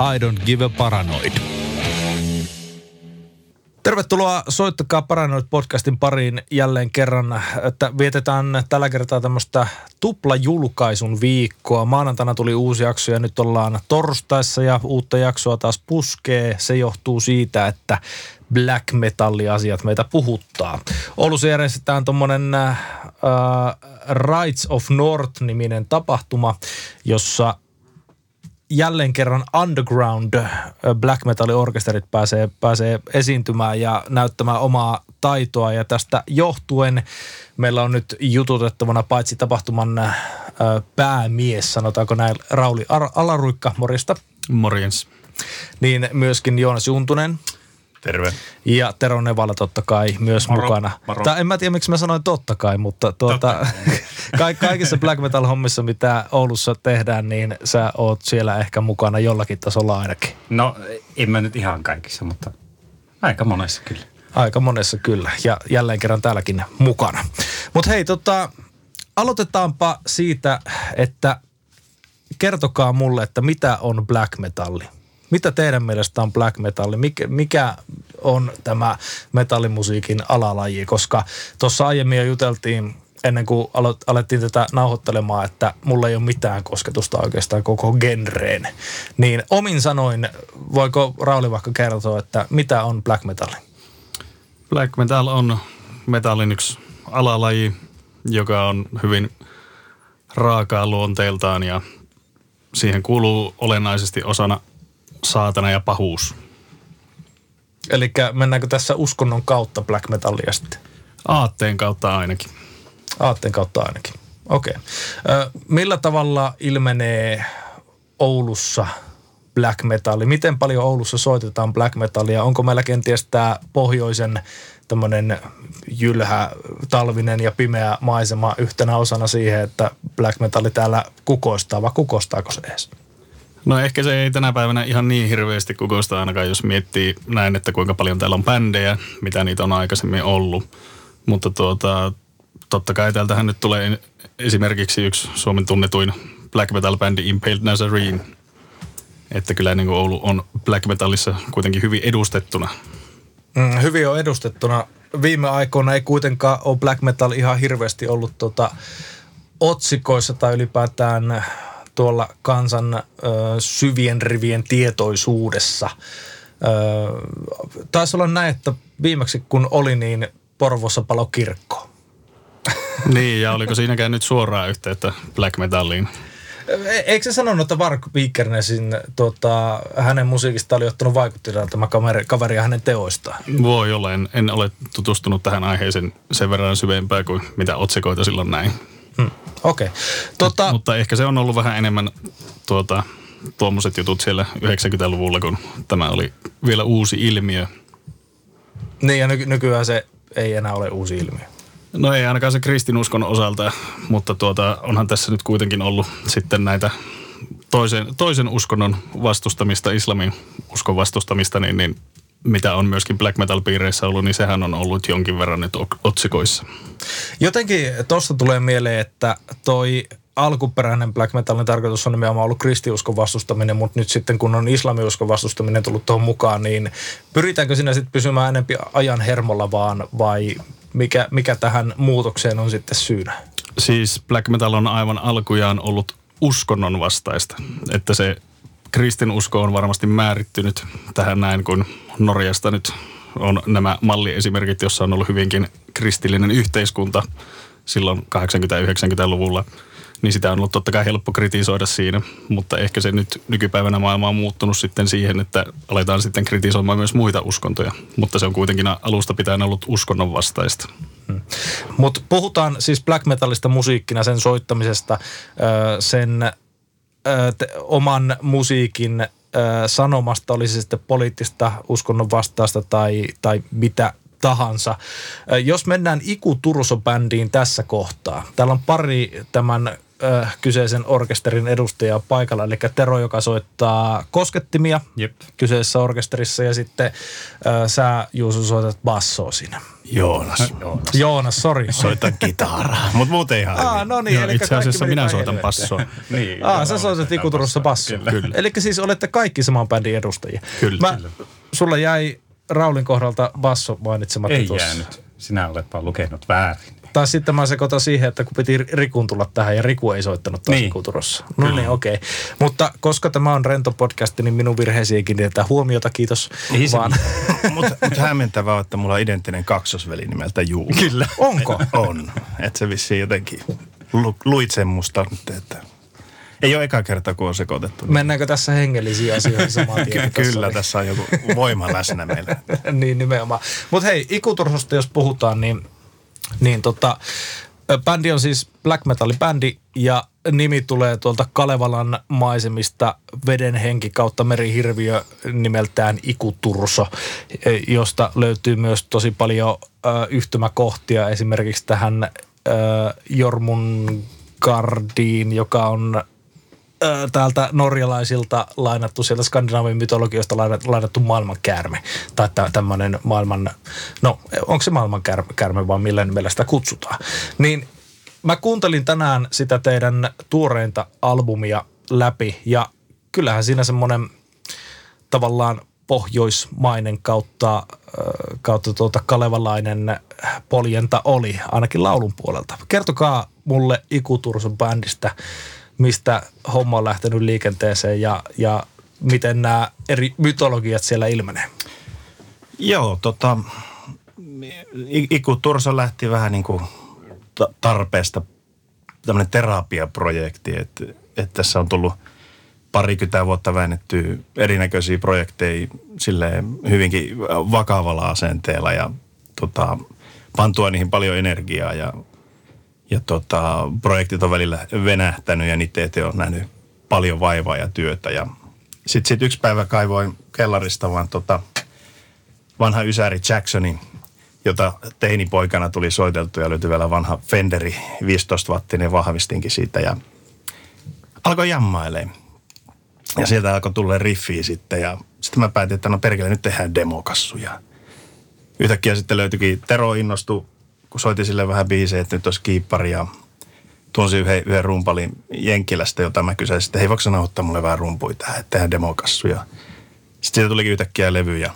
I don't give a paranoid. Tervetuloa Soittakaa Paranoid podcastin pariin jälleen kerran, että vietetään tällä kertaa tämmöistä tuplajulkaisun viikkoa. Maanantaina tuli uusi jakso ja nyt ollaan torstaissa ja uutta jaksoa taas puskee. Se johtuu siitä, että black metalli-asiat meitä puhuttaa. Oulussa järjestetään tuommoinen äh, Rights of North-niminen tapahtuma, jossa jälleen kerran underground äh, black metal orkesterit pääsee, pääsee esiintymään ja näyttämään omaa taitoa. Ja tästä johtuen meillä on nyt jututettavana paitsi tapahtuman äh, päämies, sanotaanko näin, Rauli Ar- Alaruikka, morjesta, Morjens. niin myöskin Joonas Juntunen Terve. ja Tero Nevala totta kai myös Moro, mukana. moro. Tai en mä tiedä, miksi mä sanoin totta kai, mutta tuota, ka- kaikissa black metal hommissa, mitä Oulussa tehdään, niin sä oot siellä ehkä mukana jollakin tasolla ainakin. No, en mä nyt ihan kaikissa, mutta aika monessa kyllä. Aika monessa kyllä, ja jälleen kerran täälläkin mukana. Mutta hei, tota, aloitetaanpa siitä, että kertokaa mulle, että mitä on black metalli? Mitä teidän mielestä on black metalli? Mikä, mikä on tämä metallimusiikin alalaji? Koska tuossa aiemmin jo juteltiin ennen kuin alettiin tätä nauhoittelemaan, että mulla ei ole mitään kosketusta oikeastaan koko genreen. Niin omin sanoin, voiko Rauli vaikka kertoa, että mitä on black metalli? Black metal on metallin yksi alalaji, joka on hyvin raakaa luonteeltaan ja siihen kuuluu olennaisesti osana saatana ja pahuus. Eli mennäänkö tässä uskonnon kautta black metallia sitten? Aatteen kautta ainakin. Aatteen kautta ainakin. Okei. Okay. Millä tavalla ilmenee Oulussa black metalli? Miten paljon Oulussa soitetaan black metallia? Onko meillä kenties tämä pohjoisen tämmöinen jylhä, talvinen ja pimeä maisema yhtenä osana siihen, että black metalli täällä kukoistaa, vai kukoistaako se edes? No ehkä se ei tänä päivänä ihan niin hirveästi kukoista ainakaan, jos miettii näin, että kuinka paljon täällä on bändejä, mitä niitä on aikaisemmin ollut. Mutta tuota, totta kai täältähän nyt tulee esimerkiksi yksi Suomen tunnetuin black metal-bändi Impaled Nazarene. Että kyllä niin kuin Oulu on black metallissa kuitenkin hyvin edustettuna. Mm, hyvin on edustettuna. Viime aikoina ei kuitenkaan ole black metal ihan hirveästi ollut tota, otsikoissa tai ylipäätään tuolla kansan ö, syvien rivien tietoisuudessa. Ö, taisi olla näin, että viimeksi kun oli, niin Porvossa palo kirkko. Niin, ja oliko siinäkään nyt suoraa yhteyttä black metalliin? E- Eikö se sanonut, että Vark Vikernesin, tota, hänen musiikista oli ottanut vaikuttilaan tämä kaveri, kaveri ja hänen teoistaan? Voi olla, en, en ole tutustunut tähän aiheeseen sen verran syvempää kuin mitä otsikoita silloin näin. Hmm. Okei. Okay. Tota, Mutta ehkä se on ollut vähän enemmän tuota, tuommoiset jutut siellä 90-luvulla, kun tämä oli vielä uusi ilmiö. niin ja nyky- nykyään se ei enää ole uusi ilmiö. No ei ainakaan se kristinuskon osalta, mutta tuota, onhan tässä nyt kuitenkin ollut sitten näitä toisen, toisen uskonnon vastustamista, islamin uskon vastustamista, niin, niin mitä on myöskin black metal-piireissä ollut, niin sehän on ollut jonkin verran nyt otsikoissa. Jotenkin tuosta tulee mieleen, että toi alkuperäinen black metalin tarkoitus on nimenomaan ollut kristiuskon vastustaminen, mutta nyt sitten kun on islamiuskon vastustaminen tullut tuohon mukaan, niin pyritäänkö siinä sitten pysymään enempi ajan hermolla vaan vai mikä, mikä tähän muutokseen on sitten syynä? Siis black metal on aivan alkujaan ollut uskonnon vastaista, että se kristinusko on varmasti määrittynyt tähän näin, kun Norjasta nyt on nämä malliesimerkit, jossa on ollut hyvinkin kristillinen yhteiskunta silloin 80-90-luvulla, niin sitä on ollut totta kai helppo kritisoida siinä, mutta ehkä se nyt nykypäivänä maailma on muuttunut sitten siihen, että aletaan sitten kritisoimaan myös muita uskontoja, mutta se on kuitenkin alusta pitäen ollut uskonnon vastaista. Mutta puhutaan siis black metalista musiikkina, sen soittamisesta, sen te, oman musiikin ö, sanomasta, olisi se sitten poliittista, uskonnon vastaista tai, tai mitä tahansa. Jos mennään Iku Turso-bändiin tässä kohtaa. Täällä on pari tämän äh, kyseisen orkesterin edustajaa paikalla, eli Tero, joka soittaa koskettimia Jep. kyseisessä orkesterissa, ja sitten äh, sä, Juuso, soitat bassoa siinä. Joonas. Joonas. Joonas, sori. Soitan kitaraa, mutta muuten ihan hyvin. no niin, Joo, eli itse asiassa minä soitan bassoa. Niin, joo, sä soitat ikuturussa bassoa. Kyllä. Kyllä. Eli siis olette kaikki saman bändin edustajia. Kyllä. Mä, sulla jäi Raulin kohdalta basso mainitsematta Ei tuossa. jäänyt. Sinä olet vaan lukenut väärin. Tai sitten mä sekoitan siihen, että kun piti Rikun tulla tähän ja Riku ei soittanut taas Niin. Kuturossa. No niin, okei. Okay. Mutta koska tämä on rento podcast, niin minun virheisiin kiinnitetään huomiota, kiitos. Ei vaan. Mutta mut hämmentävää on, että mulla on identtinen kaksosveli nimeltä Juu. Kyllä. Onko? On. Että se vissiin jotenkin lu, luit sen musta nyt, että ei ole eka kerta, kun on sekoitettu. Mennäänkö tässä hengellisiin asioihin samaan tien? Ky- kyllä, tässä on joku voima läsnä meillä. niin nimenomaan. Mutta hei, Ikutursosta jos puhutaan, niin, niin tota, bändi on siis black metal bändi ja nimi tulee tuolta Kalevalan maisemista veden henki kautta merihirviö nimeltään Ikuturso, e, josta löytyy myös tosi paljon yhtymäkohtia esimerkiksi tähän ö, Jormungardiin, joka on täältä norjalaisilta lainattu, sieltä skandinaavin mytologiosta lainat- lainattu maailmankäärme. Tai tä- tämmöinen maailman, no onko se maailmankäärme vai millä nimellä sitä kutsutaan. Niin mä kuuntelin tänään sitä teidän tuoreinta albumia läpi ja kyllähän siinä semmoinen tavallaan pohjoismainen kautta, kautta tuota kalevalainen poljenta oli, ainakin laulun puolelta. Kertokaa mulle Iku Tursun bändistä, mistä homma on lähtenyt liikenteeseen ja, ja miten nämä eri mytologiat siellä ilmenee. Joo, tota, Iku Turso lähti vähän niin kuin ta- tarpeesta tämmöinen terapiaprojekti, että, että tässä on tullut parikymmentä vuotta väännetty erinäköisiä projekteja silleen hyvinkin vakavalla asenteella ja tota, pantua niihin paljon energiaa ja, ja tota, projektit on välillä venähtänyt ja niitä eteen on nähnyt paljon vaivaa ja työtä ja sitten sit yksi päivä kaivoin kellarista vaan tota, vanha Ysäri Jacksonin, jota teinipoikana tuli soiteltu ja löytyi vielä vanha Fenderi 15-wattinen vahvistinkin siitä ja alkoi jammailemaan. Ja sieltä alkoi tulla riffiä sitten ja sitten mä päätin, että no perkele, nyt tehdään demokassuja. Yhtäkkiä sitten löytyikin, Tero innostui, kun soitin sille vähän biisejä, että nyt olisi kiippari ja tunsin yhden, yhden rumpalin Jenkkilästä, jota mä kysäsin, että hei voiko nauhoittaa mulle vähän rumpuja tähän, että tehdään demokassuja. Sitten siitä tulikin yhtäkkiä levy ja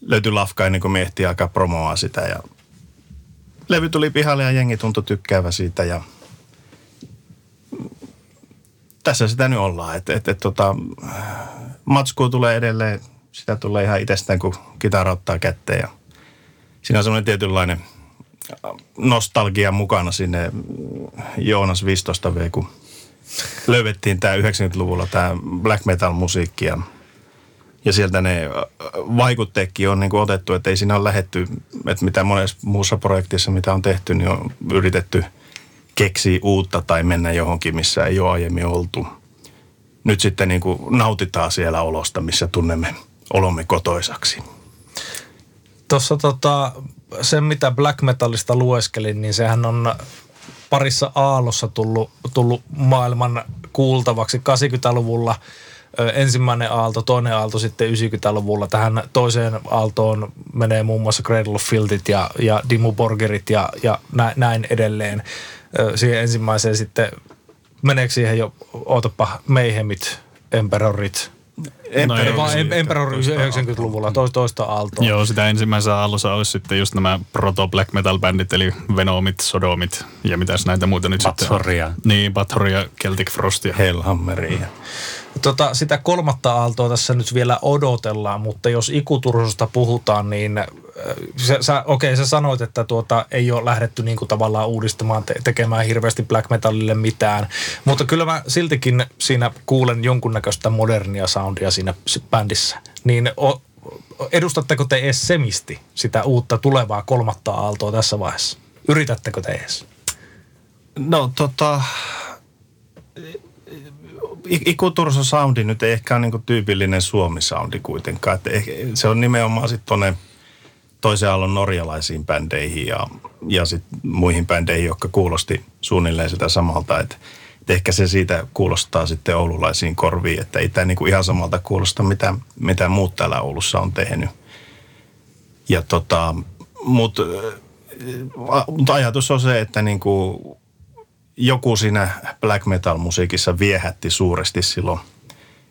löytyi lafka ennen kuin me ehtii alkaa promoa sitä ja levy tuli pihalle ja jengi tuntui tykkäävä siitä ja tässä sitä nyt ollaan. Et, et, et, tota, matskua tulee edelleen, sitä tulee ihan itsestään, kun kitara ottaa kätteen ja siinä on semmoinen tietynlainen nostalgia mukana sinne Joonas 15V, kun löydettiin tämä 90-luvulla tämä black metal musiikki ja, ja sieltä ne vaikutteetkin on niin kuin otettu, että ei siinä ole lähetty, että mitä monessa muussa projektissa, mitä on tehty, niin on yritetty keksiä uutta tai mennä johonkin, missä ei ole aiemmin oltu. Nyt sitten niin kuin nautitaan siellä olosta, missä tunnemme olomme kotoisaksi. Tuossa tota, sen, mitä black metalista lueskelin, niin sehän on parissa aallossa tullut, tullut maailman kuultavaksi 80-luvulla ö, ensimmäinen aalto, toinen aalto sitten 90-luvulla. Tähän toiseen aaltoon menee muun muassa Cradle of Filthit ja, ja Dimmu Borgerit ja, ja nä, näin edelleen. Siihen ensimmäiseen sitten, meneekö siihen jo, ootapa, Mayhemit, Emperorit, No ei, vaan siitä Emperor 90-luvulla, toista, toista aaltoa. Joo, sitä ensimmäisessä aallossa olisi sitten just nämä proto black metal bändit, eli Venomit, Sodomit ja mitäs näitä muuta nyt Bathoria. sitten. Niin, Bathoria, Celtic Frost ja Hellhammeria. Tota, sitä kolmatta aaltoa tässä nyt vielä odotellaan, mutta jos ikutursosta puhutaan, niin sä, sä, okei, sä sanoit, että tuota, ei ole lähdetty niin kuin tavallaan uudistamaan, te- tekemään hirveästi black metalille mitään, mutta kyllä mä siltikin siinä kuulen jonkunnäköistä modernia soundia siinä bändissä. Niin o, edustatteko te edes semisti sitä uutta tulevaa kolmatta aaltoa tässä vaiheessa? Yritättekö te edes? No tota, Iku Turso soundi nyt ei ehkä ole niin tyypillinen Suomi-soundi kuitenkaan. Että se on nimenomaan sitten tuonne toisen aallon norjalaisiin bändeihin ja, ja sitten muihin bändeihin, jotka kuulosti suunnilleen sitä samalta. Että et ehkä se siitä kuulostaa sitten oululaisiin korviin, että ei tämä niinku ihan samalta kuulosta, mitä, mitä muut täällä Oulussa on tehnyt. Ja tota, mutta mut ajatus on se, että niinku joku siinä black metal musiikissa viehätti suuresti silloin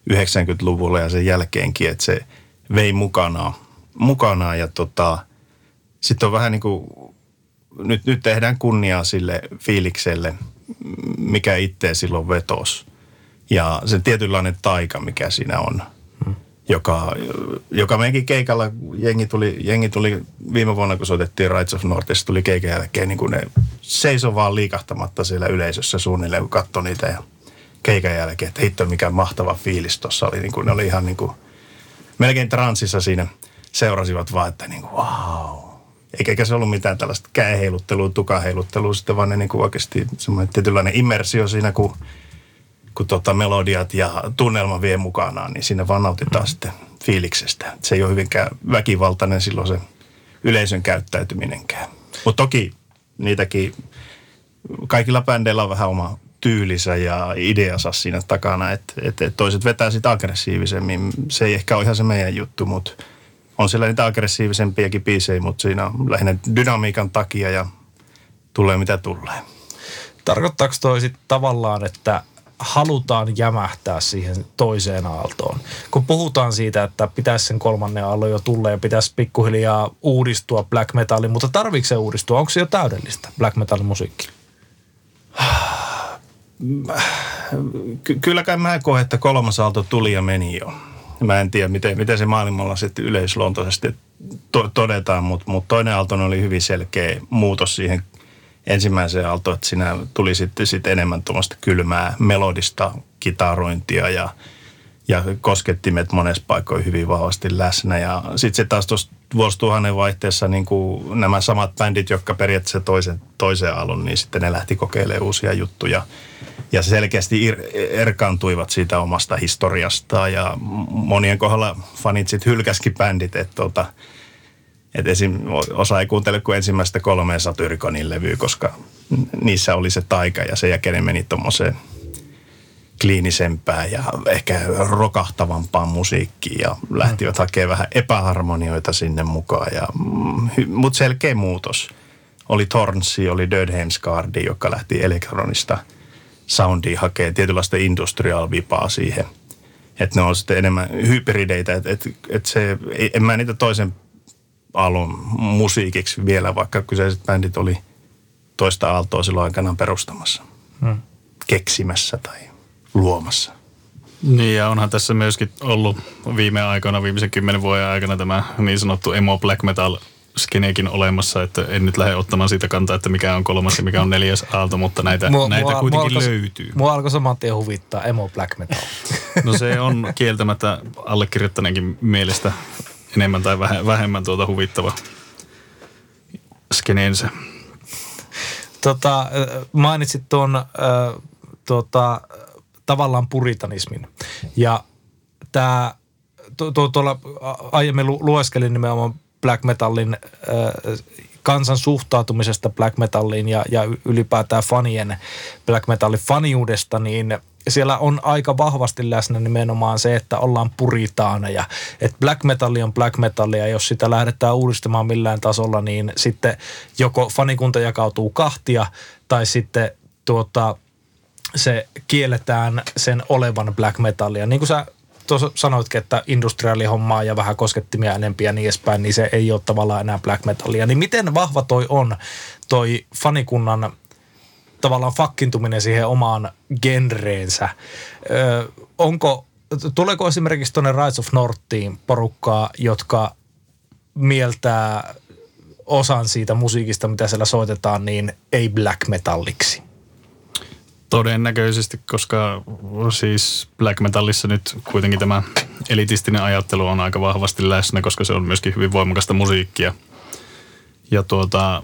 90-luvulla ja sen jälkeenkin, että se vei mukanaan, mukanaan ja tota, sitten on vähän niin kuin, nyt, nyt tehdään kunniaa sille fiilikselle, mikä itse silloin vetos. Ja se tietynlainen taika, mikä siinä on, hmm. joka, joka meidänkin keikalla, jengi tuli, jengi tuli viime vuonna, kun soitettiin Rights of Northista, tuli keikan jälkeen, niin kuin ne seisoi vaan liikahtamatta siellä yleisössä suunnilleen, kun katsoi niitä ja keikan jälkeen, että hitto mikä mahtava fiilis tuossa oli. Niin kuin, ne oli ihan niin kuin, melkein transissa siinä seurasivat vaan, että niin kuin, wow. Eikä se ollut mitään tällaista käeheiluttelua, tukaheiluttelua, sitten vaan ne niin kuin oikeasti semmoinen tietynlainen immersio siinä, kun, kun tota melodiat ja tunnelma vie mukanaan, niin siinä vaan nautitaan mm. sitten fiiliksestä. Se ei ole hyvinkään väkivaltainen silloin se yleisön käyttäytyminenkään. Mutta toki niitäkin, kaikilla bändeillä on vähän oma tyylisä ja ideansa siinä takana, että et, et toiset vetää sitä aggressiivisemmin. Se ei ehkä ole ihan se meidän juttu, mutta on siellä niitä aggressiivisempiakin biisejä, mutta siinä on lähinnä dynamiikan takia ja tulee mitä tulee. Tarkoittaako toi sitten tavallaan, että halutaan jämähtää siihen toiseen aaltoon. Kun puhutaan siitä, että pitäisi sen kolmannen aallon jo tulla ja pitäisi pikkuhiljaa uudistua black metalin, mutta tarvitseeko se uudistua? Onko se jo täydellistä black metalin musiikki? Ky- kyllä kai mä koen, että kolmas aalto tuli ja meni jo. Mä en tiedä, miten, miten se maailmalla sitten yleisluontoisesti to- todetaan, mutta mut toinen aalto oli hyvin selkeä muutos siihen ensimmäiseen aaltoon, että siinä tuli sitten sit enemmän tuommoista kylmää melodista kitarointia ja, ja koskettimet monessa paikoin hyvin vahvasti läsnä. Ja sitten se taas tuossa vuosituhannen vaihteessa niin kuin nämä samat bändit, jotka periaatteessa toisen, toisen alun, niin sitten ne lähti kokeilemaan uusia juttuja. Ja selkeästi ir, erkaantuivat siitä omasta historiastaan ja monien kohdalla fanit sitten hylkäskin bändit, että tota, et esim, osa ei kuuntele kuin ensimmäistä kolmea Satyrikonin levyä, koska niissä oli se taika ja sen jälkeen meni tuommoiseen kliinisempään ja ehkä rokahtavampaan musiikkiin ja lähtivät hakemaan vähän epäharmonioita sinne mukaan. Ja, mm, mutta selkeä muutos. Oli Tornsi, oli Dödheimskardi, joka lähti elektronista soundia hakemaan tietynlaista industrial vipaa siihen. Että ne on sitten enemmän hybrideitä, että et, et se, en mä niitä toisen alun musiikiksi vielä, vaikka kyseiset bändit oli toista aaltoa silloin aikanaan perustamassa, hmm. keksimässä tai luomassa. Niin ja onhan tässä myöskin ollut viime aikoina, viimeisen kymmenen vuoden aikana tämä niin sanottu emo black metal skeneekin olemassa, että en nyt lähde ottamaan siitä kantaa, että mikä on kolmas ja mikä on neljäs aalto, mutta näitä, mua, näitä mua, kuitenkin mua alkoi, löytyy. Mua alkoi saman tien huvittaa emo black metal. No se on kieltämättä allekirjoittaneenkin mielestä enemmän tai vähemmän tuota huvittava skeneensä. Tota, mainitsit tuon äh, tuota, tavallaan puritanismin. Ja tämä, tu, tu, tuolla aiemmin lu, lueskelin nimenomaan black metallin äh, kansan suhtautumisesta black metalliin ja, ja ylipäätään fanien black metallin faniudesta, niin – siellä on aika vahvasti läsnä nimenomaan se, että ollaan puritaaneja. Että black metalli on black metallia, jos sitä lähdetään uudistamaan millään tasolla, niin sitten joko fanikunta jakautuu kahtia tai sitten tuota, se kielletään sen olevan black metallia. Niin kuin sä tuossa sanoitkin, että industriaalihommaa ja vähän koskettimia enempiä ja niin edespäin, niin se ei ole tavallaan enää black metallia. Niin miten vahva toi on, toi fanikunnan tavallaan fakkintuminen siihen omaan genreensä. Ö, onko, tuleeko esimerkiksi tuonne Rise of Northiin porukkaa, jotka mieltää osan siitä musiikista, mitä siellä soitetaan, niin ei black metalliksi? Todennäköisesti, koska siis black metallissa nyt kuitenkin tämä elitistinen ajattelu on aika vahvasti läsnä, koska se on myöskin hyvin voimakasta musiikkia. Ja tuota,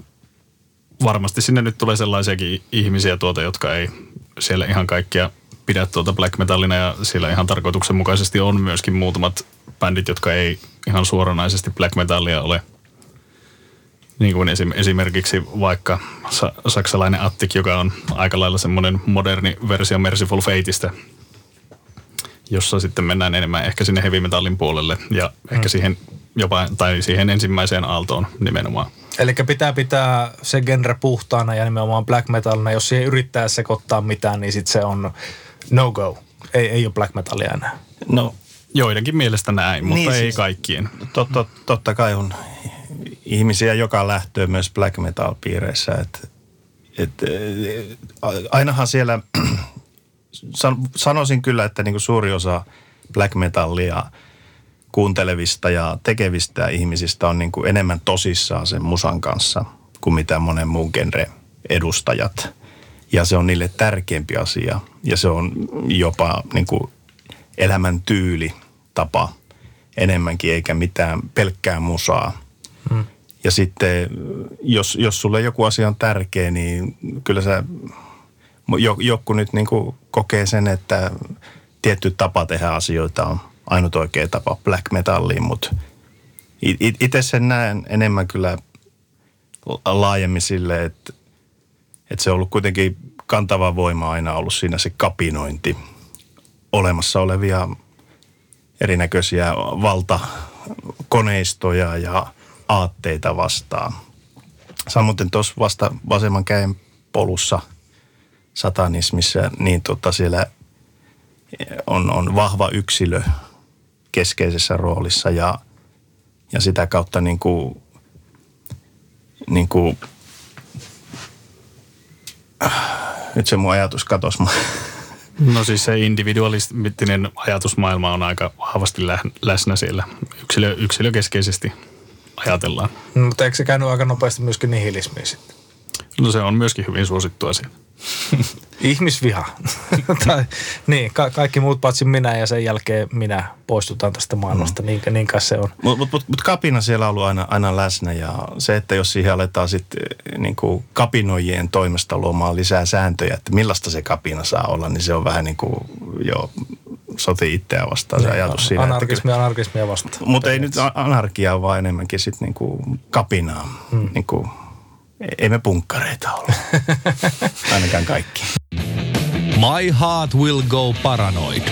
varmasti sinne nyt tulee sellaisiakin ihmisiä tuota, jotka ei siellä ihan kaikkia pidä tuota black metallina ja siellä ihan tarkoituksenmukaisesti on myöskin muutamat bändit, jotka ei ihan suoranaisesti black metallia ole. Niin kuin esim, esimerkiksi vaikka sa- saksalainen Attic, joka on aika lailla semmoinen moderni versio Merciful Fateista, jossa sitten mennään enemmän ehkä sinne heavy metallin puolelle ja mm. ehkä siihen jopa, tai siihen ensimmäiseen aaltoon nimenomaan. Eli pitää pitää se genre puhtaana ja nimenomaan black metalina. Jos siihen yrittää sekoittaa mitään, niin sitten se on no go. Ei, ei ole black metalia enää. No Joidenkin mielestä näin, mutta Niin ei siis- kaikkien. tot, tot, totta kai on ihmisiä joka lähtöä myös black metal piireissä. Et, et, ainahan siellä, san, sanoisin kyllä, että niinku suuri osa black metallia kuuntelevista ja tekevistä ihmisistä on niinku enemmän tosissaan sen musan kanssa kuin mitä monen muun genre edustajat. Ja se on niille tärkeämpi asia. Ja se on jopa niinku elämäntyyli, tapa enemmänkin, eikä mitään pelkkää musaa. Ja sitten, jos, jos sulle joku asia on tärkeä, niin kyllä sä, jo- joku nyt niin kuin kokee sen, että tietty tapa tehdä asioita on ainut oikea tapa. Black metalliin, mutta itse sen näen enemmän kyllä la- laajemmin sille, että, että se on ollut kuitenkin kantava voima aina ollut siinä se kapinointi. Olemassa olevia erinäköisiä valtakoneistoja ja aatteita vastaan. Samoin tuossa vasta vasemman käen polussa satanismissa, niin tota siellä on, on vahva yksilö keskeisessä roolissa ja, ja sitä kautta niin kuin, niin kuin, nyt se mun ajatus katosi. No siis se individualistinen ajatusmaailma on aika vahvasti lä- läsnä siellä. Yksilö, yksilökeskeisesti ajatellaan. Mutta eikö se käynyt aika nopeasti myöskin nihilismiin sitten? No se on myöskin hyvin suosittu asia. Ihmisviha. tai, niin, ka- kaikki muut paitsi minä ja sen jälkeen minä poistutaan tästä maailmasta. Mm. Niin, niin kai se on. Mutta mut, mut, mut kapina siellä on ollut aina, aina läsnä ja se, että jos siihen aletaan sitten niin kapinoijien toimesta luomaan lisää sääntöjä, että millaista se kapina saa olla, niin se on vähän niin kuin jo soti itseä vastaan se ajatus siinä. Anarkismia, anarkismia vastaan. Mutta ei nyt anarkiaa, vaan enemmänkin sitten niinku kapinaa. Hmm. Niinku, ei me punkkareita ole. Ainakaan kaikki. My heart will go paranoid.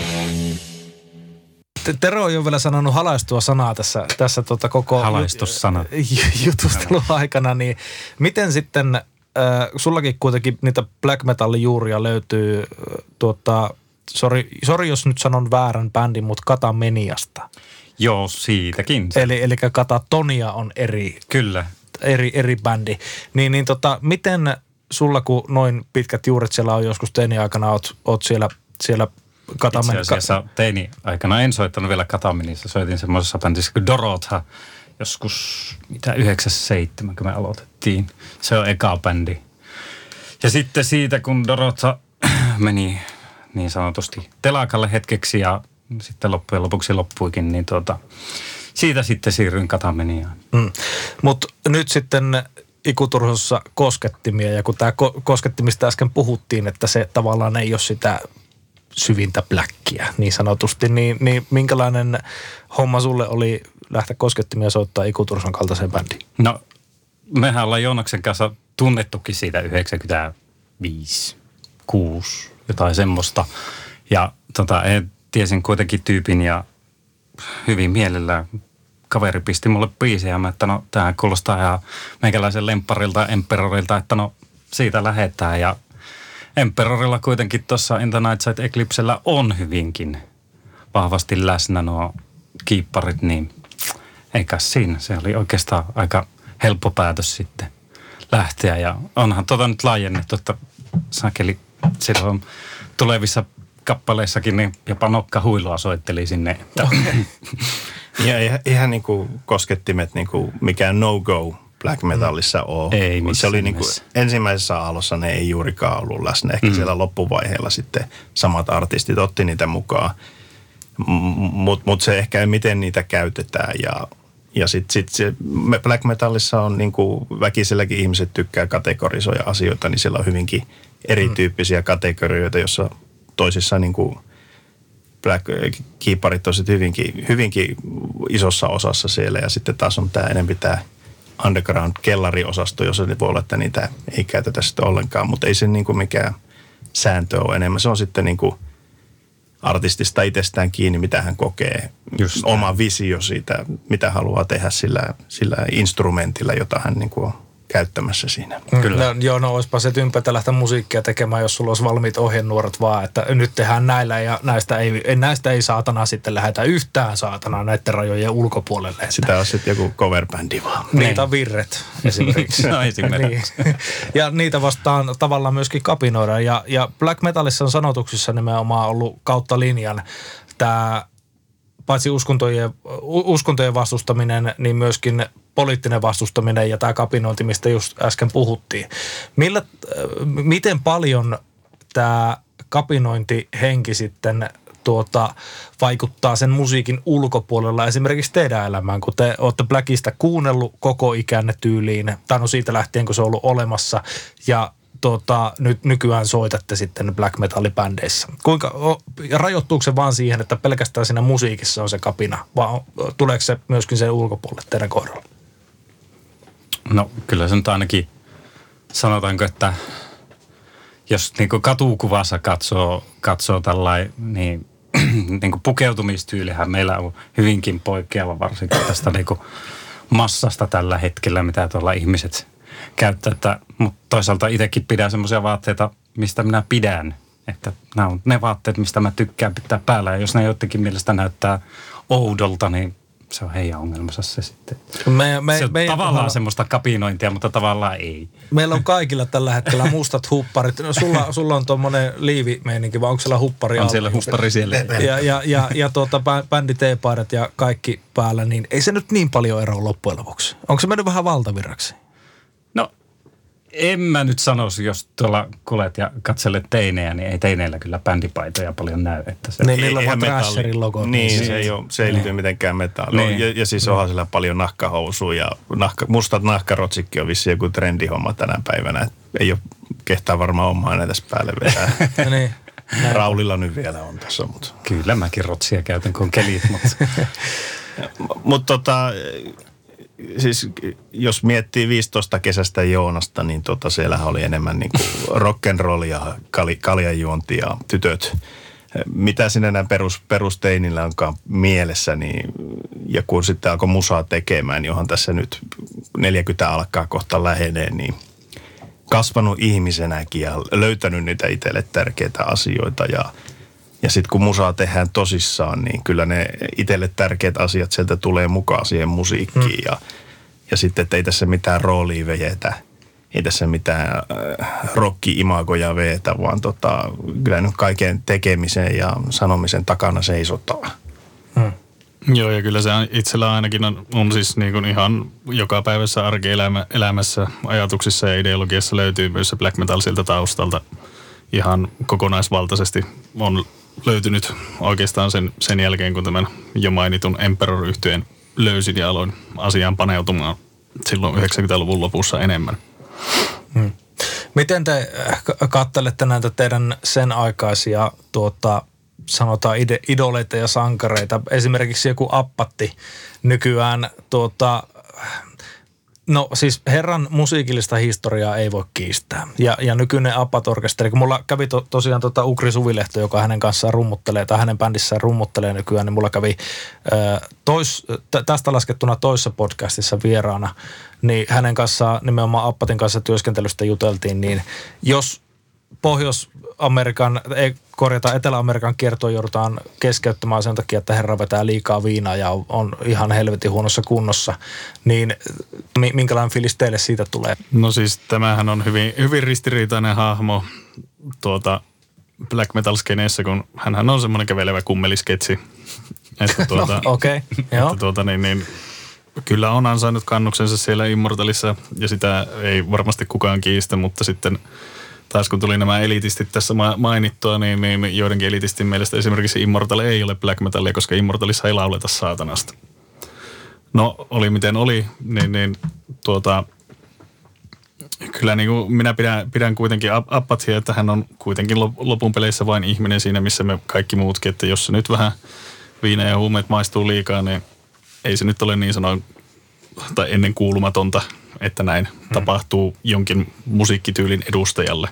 Te- Tero on jo vielä sanonut halaistua sanaa tässä, tässä tota koko Halaistussana. ju- jutustelun aikana, niin miten sitten, äh, sullakin kuitenkin niitä black metallin juuria löytyy, äh, tuota, sori, sori jos nyt sanon väärän bändin, mutta Katameniasta. Joo, siitäkin. Eli, eli Katatonia on eri, Kyllä. eri, eri bändi. Niin, niin tota, miten sulla, kun noin pitkät juuret siellä on joskus teini-aikana, oot, oot siellä, siellä Itse Katamen... asiassa teini aikana en soittanut vielä Kataminissa. Soitin semmoisessa bändissä kuin Dorotha. Joskus, mitä, 97, kun me aloitettiin. Se on eka bändi. Ja sitten siitä, kun Dorotha meni niin sanotusti telakalle hetkeksi ja sitten loppujen lopuksi loppuikin, niin tuota, siitä sitten siirryin Katameniaan. Mm. Mutta nyt sitten ikuturhossa koskettimia, ja kun tämä ko- koskettimista äsken puhuttiin, että se tavallaan ei ole sitä syvintä bläkkiä niin sanotusti, niin, niin minkälainen homma sulle oli lähteä koskettimia soittaa ikuturson kaltaiseen bändiin? No, mehän ollaan Joonaksen kanssa tunnettukin siitä 95, 6, jotain semmoista. Ja tota, tiesin kuitenkin tyypin ja hyvin mielellään kaveri pisti mulle biisejä, mä, että no tämä kuulostaa ihan meikäläisen lempparilta, Emperorilta, että no siitä lähetään. Ja Emperorilla kuitenkin tuossa In the Night Side Eclipsellä on hyvinkin vahvasti läsnä nuo kiipparit, niin eikä siinä. Se oli oikeastaan aika helppo päätös sitten lähteä. Ja onhan tota nyt laajennettu, että sakeli silloin tulevissa kappaleissakin niin jopa nokkahuilua soitteli sinne. Että Ja eihän, eihän niin kuin koskettimet niin kuin mikään no-go black metallissa ole. Ei se missään oli niin kuin, ensimmäisessä aallossa ne ei juurikaan ollut läsnä. Ehkä mm. siellä loppuvaiheella sitten samat artistit otti niitä mukaan. Mutta mut se ehkä, miten niitä käytetään ja, ja sitten sit se me- black metallissa on niin kuin väkiselläkin ihmiset tykkää kategorisoida asioita, niin siellä on hyvinkin erityyppisiä kategorioita, jossa toisissa niin kuin Black Keeperit on sitten hyvinkin, hyvinkin isossa osassa siellä ja sitten taas on tämä enempi tämä underground kellariosasto, jossa voi olla, että niitä ei käytetä sitten ollenkaan, mutta ei se niin kuin mikään sääntö ole enemmän. Se on sitten niin kuin artistista itsestään kiinni, mitä hän kokee, Just oma näin. visio siitä, mitä haluaa tehdä sillä, sillä instrumentilla, jota hän niin kuin on käyttämässä siinä. Kyllä. No, joo, no olisipa se tympätä lähteä musiikkia tekemään, jos sulla olisi valmiit ohjenuorat vaan, että nyt tehdään näillä ja näistä ei, näistä ei saatana sitten lähdetä yhtään saatana näiden rajojen ulkopuolelle. Että. Sitä on sitten joku coverbändi vaan. Niitä on virret esimerkiksi. no esimerkiksi. niin. Ja niitä vastaan tavallaan myöskin kapinoida. Ja, ja Black Metalissa on sanotuksissa nimenomaan ollut kautta linjan tämä paitsi uskontojen, uskontojen vastustaminen, niin myöskin poliittinen vastustaminen ja tämä kapinointi, mistä just äsken puhuttiin. Millä, miten paljon tämä kapinointihenki sitten tuota, vaikuttaa sen musiikin ulkopuolella esimerkiksi teidän elämään, kun te olette Blackista kuunnellut koko ikänne tyyliin, tai no siitä lähtien, kun se on ollut olemassa, ja tuota, nyt nykyään soitatte sitten black metallibändeissä. Kuinka, o, rajoittuuko se vaan siihen, että pelkästään siinä musiikissa on se kapina, vai tuleeko se myöskin sen ulkopuolelle teidän kohdalla? No kyllä se nyt ainakin sanotaanko, että jos niin katukuvassa katsoo, katsoo tällainen, niin, niin kuin pukeutumistyylihän meillä on hyvinkin poikkeava varsinkin tästä niin kuin massasta tällä hetkellä, mitä tuolla ihmiset käyttää. Että, mutta toisaalta itsekin pidän semmoisia vaatteita, mistä minä pidän. Että nämä on ne vaatteet, mistä mä tykkään pitää päällä. Ja jos ne jotenkin mielestä näyttää oudolta, niin se on heidän ongelmansa se sitten. Me, me, se on me, tavallaan me, semmoista kapinointia, mutta tavallaan ei. Meillä on kaikilla tällä hetkellä mustat hupparit. No, sulla, sulla on tuommoinen liivimeininki, vai onko siellä huppari On siellä huppari siellä. Ja, ja, ja, ja tuota, bändi teepaidat ja kaikki päällä, niin ei se nyt niin paljon eroa loppujen lopuksi. Onko se mennyt vähän valtavirraksi? En mä nyt sanoisi, jos tuolla kulet ja katselet teinejä, niin ei teineillä kyllä bändipaitoja paljon näy. Että se niin, niillä on vaan Thrasherin logo. Niin, niin, se ei, ole, se ei liity niin. mitenkään metalliin. Niin. Ja, ja siis onhan siellä paljon nahkahousuja ja nahka, mustat nahkarotsikki on vissi joku trendihomma tänä päivänä. Et ei ole kehtaa varmaan omaa näitä päälle vetää. niin. Raulilla nyt vielä on tässä. Mutta. Kyllä mäkin rotsia käytän, kun on kelit. Mutta Mut tota, siis jos miettii 15 kesästä Joonasta, niin tota, siellähän oli enemmän niin kuin rock'n'roll ja kal- ja tytöt. Mitä sinne näin perus, perusteinillä onkaan mielessä, niin, ja kun sitten alkoi musaa tekemään, niin johon tässä nyt 40 alkaa kohta lähenee, niin kasvanut ihmisenäkin ja löytänyt niitä itselle tärkeitä asioita ja ja sitten kun musaa tehdään tosissaan, niin kyllä ne itselle tärkeät asiat sieltä tulee mukaan siihen musiikkiin. Hmm. Ja, ja sitten, että ei tässä mitään roolia vejetä, ei tässä mitään äh, rokki-imagoja veetä, vaan tota, kyllä nyt kaiken tekemisen ja sanomisen takana seisotaan. Hmm. Joo, ja kyllä se itsellä ainakin on, on siis niin kuin ihan joka päivässä arkielämässä, ajatuksissa ja ideologiassa löytyy myös se black metal siltä taustalta ihan kokonaisvaltaisesti. On löytynyt oikeastaan sen, sen jälkeen, kun tämän jo mainitun emperor yhtyeen löysin ja aloin asiaan paneutumaan silloin 90-luvun lopussa enemmän. Hmm. Miten te äh, kattelette näitä teidän sen aikaisia tuota, sanotaan ide, idoleita ja sankareita? Esimerkiksi joku appatti nykyään tuota, No siis herran musiikillista historiaa ei voi kiistää. Ja, ja nykyinen Apat-orkesteri, kun mulla kävi to, tosiaan tota Ukri Suvilehto, joka hänen kanssaan rummuttelee, tai hänen bändissään rummuttelee nykyään, niin mulla kävi tois, tästä laskettuna toisessa podcastissa vieraana, niin hänen kanssaan nimenomaan Appatin kanssa työskentelystä juteltiin, niin jos Pohjois-Amerikan, ei korjata Etelä-Amerikan kiertoa joudutaan keskeyttämään sen takia, että herra vetää liikaa viinaa ja on ihan helvetin huonossa kunnossa, niin minkälainen fiilis teille siitä tulee? No siis tämähän on hyvin, hyvin ristiriitainen hahmo tuota black metal skeneessä, kun hän on semmoinen kävelevä kummelisketsi. Että tuota, no, okay, että tuota, niin, niin, kyllä on ansainnut kannuksensa siellä Immortalissa ja sitä ei varmasti kukaan kiistä, mutta sitten – taas kun tuli nämä elitistit tässä mainittua, niin, niin joidenkin elitistin mielestä esimerkiksi Immortal ei ole black metalia, koska Immortalissa ei lauleta saatanasta. No, oli miten oli, niin, niin tuota, kyllä niin kuin minä pidän, pidän kuitenkin Apatsia, että hän on kuitenkin lopun peleissä vain ihminen siinä, missä me kaikki muutkin. Että jos se nyt vähän viina ja huumeet maistuu liikaa, niin ei se nyt ole niin sanoen tai ennen kuulumatonta, että näin hmm. tapahtuu jonkin musiikkityylin edustajalle.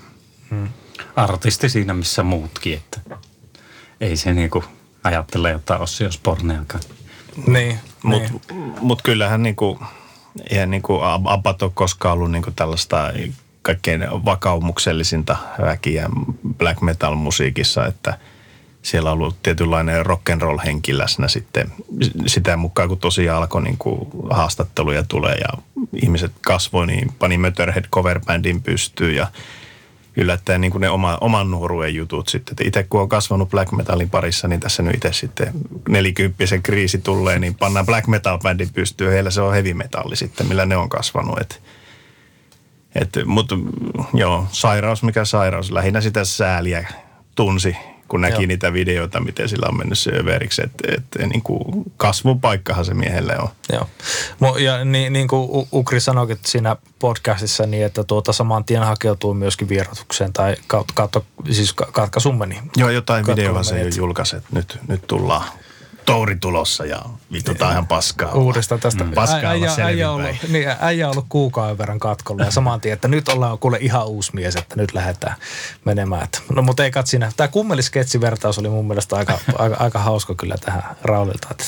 Artisti siinä, missä muutkin, että ei se niinku ajattele jotain Ossi Sporneakaan. Niin, Mutta niin. mut kyllähän niinku, eihän niinku Abat ole koskaan ollut niinku tällaista kaikkein vakaumuksellisinta väkiä black metal musiikissa, että siellä on ollut tietynlainen roll henki läsnä sitten sitä mukaan, kun tosiaan alkoi niinku haastatteluja tulee ja ihmiset kasvoi, niin pani Möterhead coverbandin pystyyn ja yllättäen niin kuin ne oma, oman nuoruuden jutut sitten. Itse kun on kasvanut black metalin parissa, niin tässä nyt itse sitten nelikymppisen kriisi tulee, niin pannaan black metal bändin pystyyn. Heillä se on heavy metalli sitten, millä ne on kasvanut. Et, et, Mutta joo, sairaus mikä sairaus. Lähinnä sitä sääliä tunsi kun näki Joo. niitä videoita, miten sillä on mennyt syöveriksi. Että et, niin kuin kasvupaikkahan se miehelle on. Joo. Ja niin, niin kuin Ukri sanoi siinä podcastissa, niin että tuota saman tien hakeutuu myöskin vierotukseen tai kautta, kautta siis katkaisumme. Niin Joo, jotain videoa se jo julkaisi, että nyt, nyt tullaan touri tulossa ja vittu ihan paskaa. Uudestaan tästä. Mm. Paskaa äijä, äijä, ollut, niin, äijä ollut kuukauden verran katkolla ja saman tien, että nyt ollaan kuule ihan uusi mies, että nyt lähdetään menemään. Että, no mutta ei kat siinä. Tämä kummelisketsi-vertaus oli mun mielestä aika, aika, aika hauska kyllä tähän Raulilta. Että,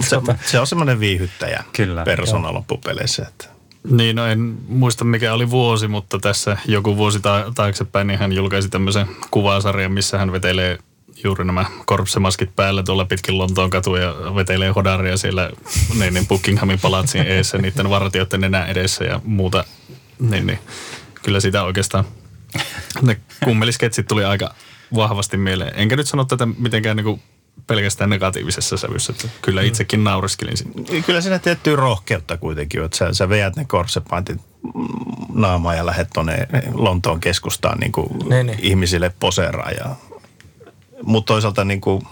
se, se, on semmoinen viihyttäjä kyllä. persona loppupeleissä. Että. Niin, no en muista mikä oli vuosi, mutta tässä joku vuosi ta- taaksepäin niin hän julkaisi tämmöisen kuvasarjan, missä hän vetelee juuri nämä korpsemaskit päällä tuolla pitkin Lontoon katuja ja vetelee hodaria siellä niin, niin Buckinghamin palatsin eessä niiden vartijoiden enää edessä ja muuta. Niin, niin. Kyllä sitä oikeastaan, ne kummelisketsit tuli aika vahvasti mieleen. Enkä nyt sano tätä mitenkään niin kuin pelkästään negatiivisessa sävyssä. Että kyllä mm. itsekin nauriskelin siinä. Kyllä siinä tiettyä rohkeutta kuitenkin, että sä, sä veät ne korsepantit naamaan ja lähdet tuonne Lontoon keskustaan niin kuin ne, ne. ihmisille poseeraan ja mutta toisaalta niin kuin,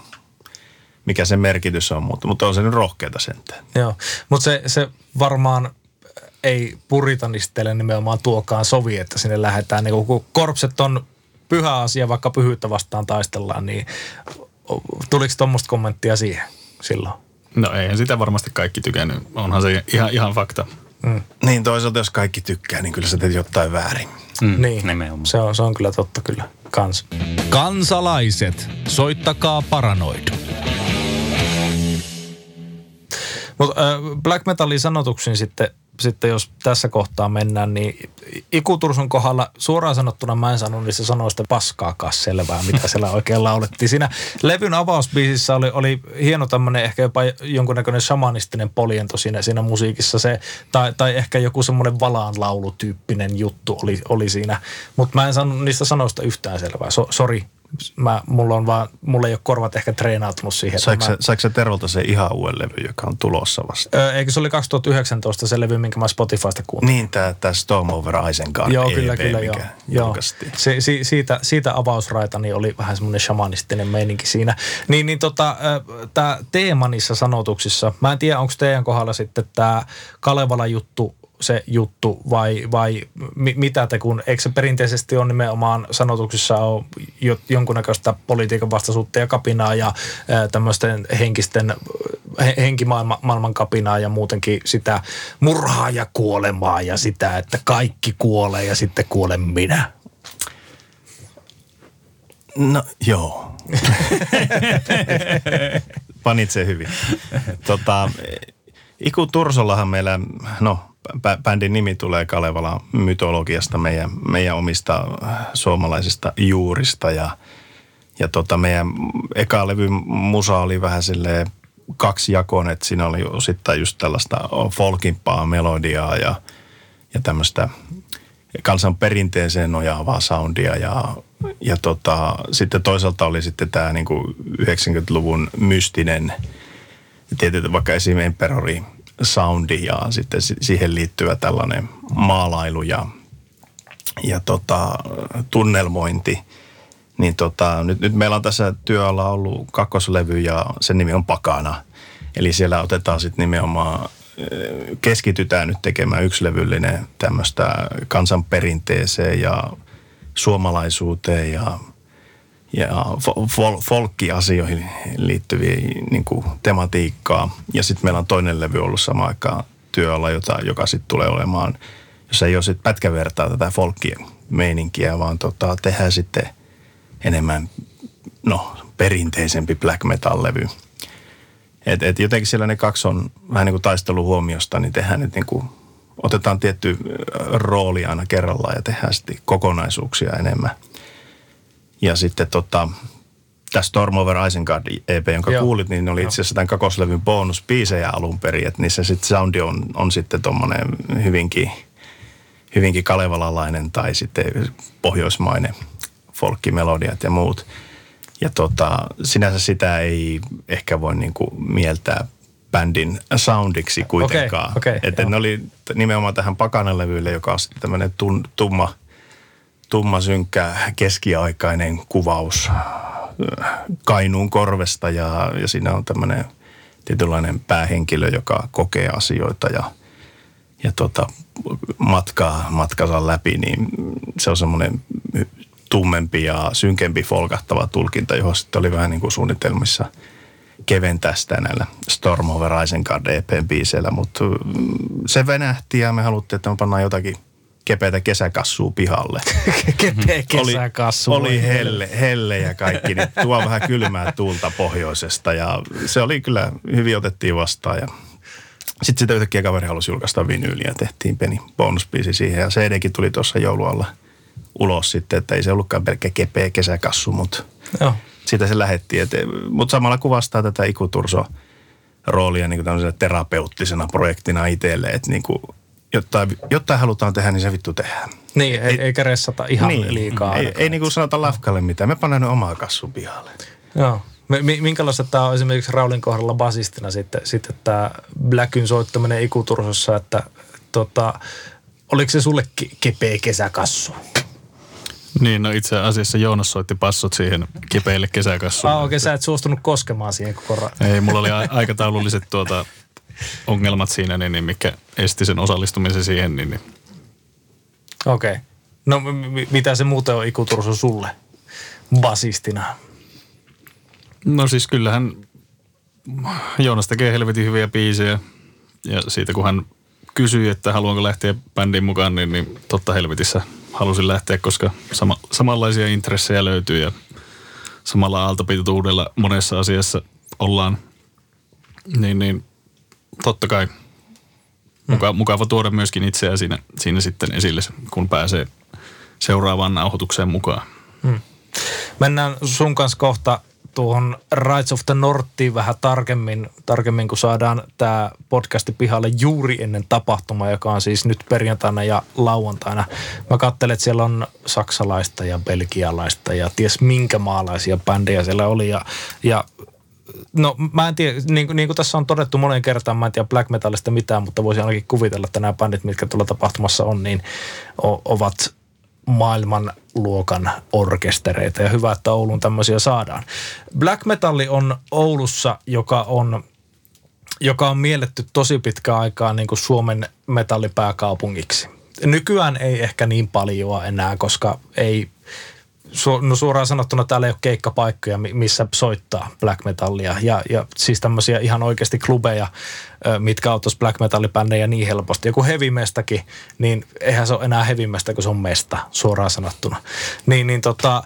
mikä se merkitys on, mutta, mutta on se nyt rohkeata sentään. Joo, mutta se, se varmaan ei puritanistele nimenomaan tuokaan sovi, että sinne lähdetään. Niin kun korpset on pyhä asia, vaikka pyhyyttä vastaan taistellaan, niin tuliko tuommoista kommenttia siihen silloin? No eihän sitä varmasti kaikki tykännyt. Onhan se ihan, ihan fakta. Mm. Niin toisaalta jos kaikki tykkää, niin kyllä sä teet jotain väärin. Mm, niin, se on, se on kyllä totta kyllä kans. Kansalaiset, soittakaa paranoid. Mutta äh, black metalin sanotuksiin sitten sitten jos tässä kohtaa mennään, niin Ikutursun kohdalla suoraan sanottuna mä en sano niistä sanoista paskaakaan selvää, mitä siellä oikein laulettiin. Siinä levyn avausbiisissä oli, oli hieno tämmöinen ehkä jopa jonkunnäköinen shamanistinen poliento siinä, siinä musiikissa se, tai, tai ehkä joku semmoinen valaanlaulutyyppinen juttu oli, oli siinä. Mutta mä en sano niistä sanoista yhtään selvää. So, sorry, mä, mulla, on vaan, mulla ei ole korvat ehkä treenautunut siihen. Saiko, mä... saiko Terolta se ihan uuden levy, joka on tulossa vasta? Öö, eikö se oli 2019 se levy, minkä mä Spotifysta kuuntelin? Niin, tämä, tämä Storm Over Eisenkaan Joo, EP, kyllä, kyllä, mikä joo. Se, si, siitä, siitä avausraita niin oli vähän semmoinen shamanistinen meininki siinä. Niin, niin tota, tämä teema niissä sanotuksissa, mä en tiedä, onko teidän kohdalla sitten tämä Kalevala-juttu se juttu vai, vai mi, mitä te, kun eikö se perinteisesti on nimenomaan sanotuksissa on jo, jonkunnäköistä politiikan vastaisuutta ja kapinaa ja tämmöisten henkisten, he, henkimaailman kapinaa ja muutenkin sitä murhaa ja kuolemaa ja sitä, että kaikki kuolee ja sitten kuolen minä. No joo. Panit se hyvin. Tota, Iku Tursollahan meillä, no bändin nimi tulee Kalevala mytologiasta, meidän, meidän omista suomalaisista juurista ja, ja tota meidän eka levy musa oli vähän silleen kaksi jakoon, että siinä oli osittain just tällaista folkimpaa melodiaa ja, ja tämmöistä kansan perinteeseen nojaavaa soundia ja, ja tota, sitten toisaalta oli sitten tämä niinku 90-luvun mystinen, tietysti vaikka esim. Emperori soundi ja sitten siihen liittyvä tällainen maalailu ja, ja tota, tunnelmointi. Niin tota, nyt, nyt meillä on tässä työalla ollut kakkoslevy ja sen nimi on Pakana. Eli siellä otetaan sitten nimenomaan keskitytään nyt tekemään yksilevyllinen tämmöistä kansanperinteeseen ja suomalaisuuteen ja, ja fol- folkkiasioihin liittyviä niin kuin tematiikkaa. Ja sitten meillä on toinen levy ollut samaan aikaan työalla, jota, joka sitten tulee olemaan, jos ei ole sitten pätkävertaa tätä folkkien meininkiä, vaan tota, tehdään sitten enemmän no, perinteisempi black metal-levy. Et, et jotenkin siellä ne kaksi on vähän niin kuin taistelu huomiosta, niin tehdään nyt niin kuin, otetaan tietty rooli aina kerrallaan ja tehdään sitten kokonaisuuksia enemmän. Ja sitten tota, tässä Storm Over Isengard EP, jonka Joo. kuulit, niin oli itse asiassa tämän kakoslevyn bonuspiisejä alun perin, että niissä sitten soundi on, on sitten tuommoinen hyvinkin, hyvinkin kalevalalainen tai sitten pohjoismainen folkkimelodiat ja muut – ja tota, sinänsä sitä ei ehkä voi niinku mieltää bändin soundiksi kuitenkaan. Okay, okay, että ne oli nimenomaan tähän pakanalevyille, joka on sitten tämmöinen tumma, tumma, synkkä, keskiaikainen kuvaus äh, Kainuun korvesta ja, ja siinä on tämmöinen tietynlainen päähenkilö, joka kokee asioita ja, ja tota, matkaa matkansa läpi, niin se on semmoinen tummempi ja synkempi folkahtava tulkinta, johon sitten oli vähän niin kuin suunnitelmissa keventää sitä näillä Storm Over Isengard EPn biiseillä, mutta mm, se venähti ja me haluttiin, että me pannaan jotakin kepeitä kesäkassua pihalle. Kepeä kesäkassu. Oli, oli helle, helle ja kaikki, niin tuo vähän kylmää tuulta pohjoisesta ja se oli kyllä, hyvin otettiin vastaan ja sitten sitä yhtäkkiä kaveri halusi julkaista vinyyliä ja tehtiin pieni bonuspiisi siihen ja CDkin tuli tuossa joulualla – ulos sitten, että ei se ollutkaan pelkkä kepeä kesäkassu, mutta Joo. siitä se lähetti. Mutta samalla kuvastaa tätä ikuturso roolia niin kuin terapeuttisena projektina itselle, että niin kuin, jotain, jotain halutaan tehdä, niin se vittu tehdään. Niin, ei, eikä ressata ihan niin, liikaa. Ei, ei niin kuin sanota lafkalle mitään. Me pannaan omaa kassun pihalle. Joo. Minkälaista tämä on esimerkiksi Raulin kohdalla basistina sitten, sitten tämä Blackyn soittaminen ikutursossa, että tota, oliko se sulle kepeä kesäkassu? Niin, no itse asiassa Joonas soitti passot siihen kipeille kesäkassuun. Ah, okei, okay, sä et suostunut koskemaan siihen koko ra- Ei, mulla oli aikataululliset tuota, ongelmat siinä, niin, niin mikä esti sen osallistumisen siihen. Niin, niin. Okei. Okay. No m- mitä se muuten on ikuturso sulle basistina? No siis kyllähän Joonas tekee helvetin hyviä biisejä. Ja siitä kun hän kysyi, että haluanko lähteä bändin mukaan, niin, niin totta helvetissä halusin lähteä, koska sama, samanlaisia intressejä löytyy ja samalla aaltopituudella monessa asiassa ollaan. Niin, niin totta kai muka, hmm. mukava tuoda myöskin itseä siinä, siinä sitten esille, kun pääsee seuraavaan nauhoitukseen mukaan. Hmm. Mennään sun kanssa kohta tuohon Rights of the Northiin vähän tarkemmin, tarkemmin kun saadaan tämä podcasti pihalle juuri ennen tapahtumaa, joka on siis nyt perjantaina ja lauantaina. Mä katselen, että siellä on saksalaista ja belgialaista ja ties minkä maalaisia bändejä siellä oli ja, ja No mä en tiedä, niin, niin kuin tässä on todettu monen kertaan, mä en tiedä black metallista mitään, mutta voisin ainakin kuvitella, että nämä bändit, mitkä tuolla tapahtumassa on, niin o, ovat maailman luokan orkestereita ja hyvä, että Oulun tämmöisiä saadaan. Black Metalli on Oulussa, joka on joka on mielletty tosi pitkään aikaa niin kuin Suomen metallipääkaupungiksi. Nykyään ei ehkä niin paljon enää, koska ei su, no suoraan sanottuna täällä ei ole keikkapaikkoja, missä soittaa black metallia. Ja, ja siis tämmöisiä ihan oikeasti klubeja, mitkä autos black metallibändejä niin helposti. Joku hevimestakin, niin eihän se ole enää hevimesta, kun se on mesta, suoraan sanottuna. Niin, niin tota,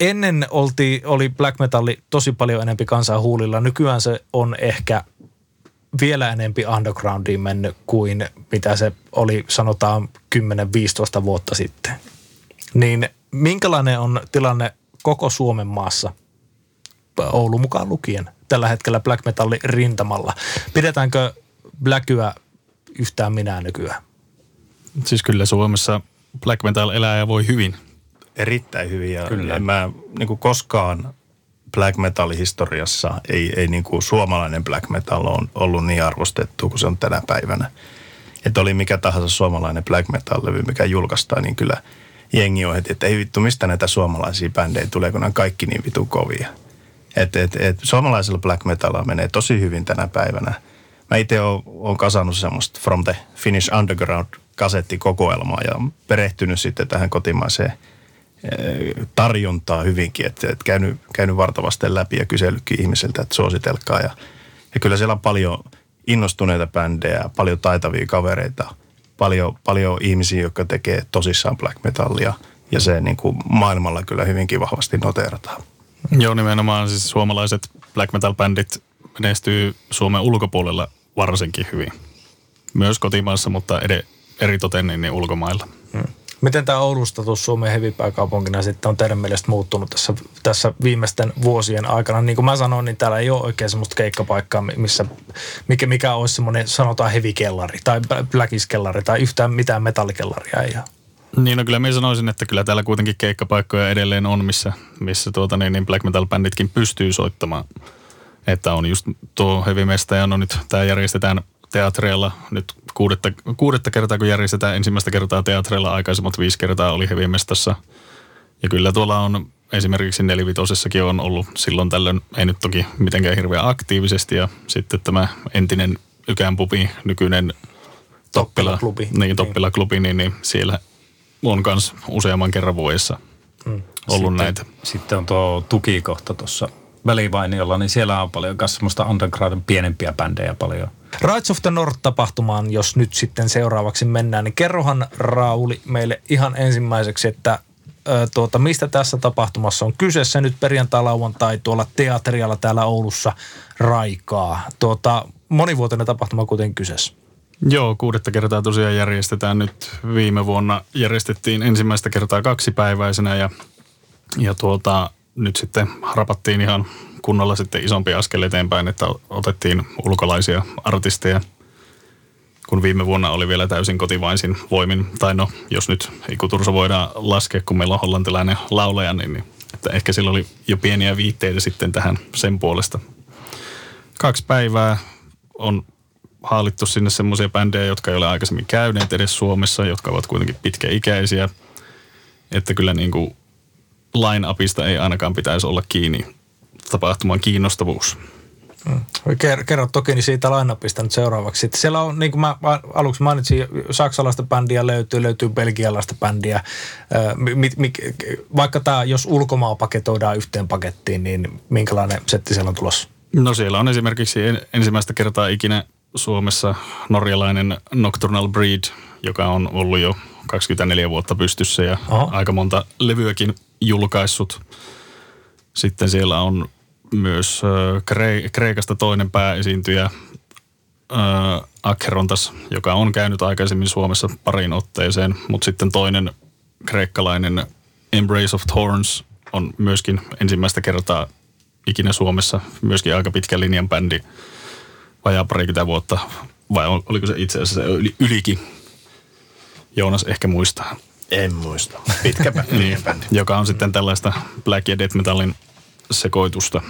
ennen olti, oli black metalli tosi paljon enempi kansaa huulilla. Nykyään se on ehkä vielä enempi undergroundiin mennyt kuin mitä se oli sanotaan 10-15 vuotta sitten. Niin minkälainen on tilanne koko Suomen maassa, Oulu mukaan lukien, tällä hetkellä black metalli rintamalla? Pidetäänkö Blackyä yhtään minä nykyään? Siis kyllä Suomessa black metal elää ja voi hyvin. Erittäin hyvin ja kyllä. en mä niin kuin koskaan black metal historiassa ei, ei niin kuin suomalainen black metal on ollut niin arvostettu kuin se on tänä päivänä. Että oli mikä tahansa suomalainen black metal-levy, mikä julkaistaan, niin kyllä – jengi on heti, että ei vittu, mistä näitä suomalaisia bändejä tulee, kun nämä kaikki niin vitu kovia. Et, et, et, suomalaisella black metalilla menee tosi hyvin tänä päivänä, mä itse oon, kasannut semmoista From the Finnish Underground kasettikokoelmaa ja perehtynyt sitten tähän kotimaiseen eh, tarjontaa hyvinkin, että, että käynyt, käynyt vartavasti läpi ja kysellytkin ihmisiltä, että suositelkaa. Ja, ja kyllä siellä on paljon innostuneita bändejä, paljon taitavia kavereita, paljon, paljon ihmisiä, jotka tekee tosissaan black metallia ja se niin kuin maailmalla kyllä hyvinkin vahvasti noteerataan. Joo, nimenomaan siis suomalaiset black metal-bändit menestyy Suomen ulkopuolella varsinkin hyvin. Myös kotimaassa, mutta ed- eritoten niin, niin ulkomailla. Miten tämä Oulun status Suomen hevipääkaupunkina sitten on teidän mielestä muuttunut tässä, tässä viimeisten vuosien aikana? Niin kuin mä sanoin, niin täällä ei ole oikein semmoista keikkapaikkaa, missä, mikä, mikä olisi semmoinen sanotaan hevikellari tai bläkiskellari tai yhtään mitään metallikellaria ei ole. Niin, no kyllä minä sanoisin, että kyllä täällä kuitenkin keikkapaikkoja edelleen on, missä, missä tuota, niin, niin black metal-bänditkin pystyy soittamaan. Että on just tuo Heavy ja no nyt tämä järjestetään teatreilla nyt kuudetta, kuudetta kertaa, kun järjestetään ensimmäistä kertaa teatreilla, aikaisemmat viisi kertaa oli Heavy Mestassa. Ja kyllä tuolla on esimerkiksi nelivitosessakin on ollut silloin tällöin, ei nyt toki mitenkään hirveän aktiivisesti ja sitten tämä entinen Ykään pubi, nykyinen Toppila, Toppila-klubi. niin, Toppila-klubi, niin, niin siellä on myös useamman kerran vuodessa mm. ollut sitten, näitä. Sitten on tuo tukikohta tuossa välivainiolla, niin siellä on paljon myös semmoista undergroundin pienempiä bändejä paljon. Rides of the North-tapahtumaan, jos nyt sitten seuraavaksi mennään, niin kerrohan Rauli meille ihan ensimmäiseksi, että tuota, mistä tässä tapahtumassa on kyseessä nyt perjantai, lauantai tuolla teaterialla täällä Oulussa Raikaa. Tuota, monivuotinen tapahtuma kuitenkin kyseessä. Joo, kuudetta kertaa tosiaan järjestetään nyt. Viime vuonna järjestettiin ensimmäistä kertaa kaksipäiväisenä ja, ja tuota, nyt sitten rapattiin ihan kunnolla sitten isompi askel eteenpäin, että otettiin ulkolaisia artisteja, kun viime vuonna oli vielä täysin kotivaisin voimin. Tai no, jos nyt Iku voidaan laskea, kun meillä on hollantilainen laulaja, niin, niin että ehkä sillä oli jo pieniä viitteitä sitten tähän sen puolesta. Kaksi päivää on haalittu sinne semmoisia bändejä, jotka ei ole aikaisemmin käyneet edes Suomessa, jotka ovat kuitenkin pitkäikäisiä. Että kyllä niin kuin line-upista ei ainakaan pitäisi olla kiinni tapahtuman kiinnostavuus. Ker- kerro toki niin siitä lainapista nyt seuraavaksi. Sitten siellä on, niin kuin mä aluksi mainitsin, saksalaista bändiä löytyy, löytyy belgialaista bändiä. Vaikka tämä, jos ulkomaa paketoidaan yhteen pakettiin, niin minkälainen setti siellä on tulossa? No siellä on esimerkiksi ensimmäistä kertaa ikinä Suomessa norjalainen Nocturnal Breed, joka on ollut jo 24 vuotta pystyssä ja Aha. aika monta levyäkin julkaissut. Sitten siellä on myös Kre- Kreikasta toinen pääesiintyjä Akherontas, joka on käynyt aikaisemmin Suomessa parin otteeseen, mutta sitten toinen kreikkalainen Embrace of Thorns on myöskin ensimmäistä kertaa ikinä Suomessa, myöskin aika pitkä linjan bändi, vajaa parikymmentä vuotta, vai oliko se itse asiassa yli, ylikin? Joonas ehkä muistaa. En muista. Pitkä niin, bändi. Joka on sitten tällaista black ja death metallin sekoitusta.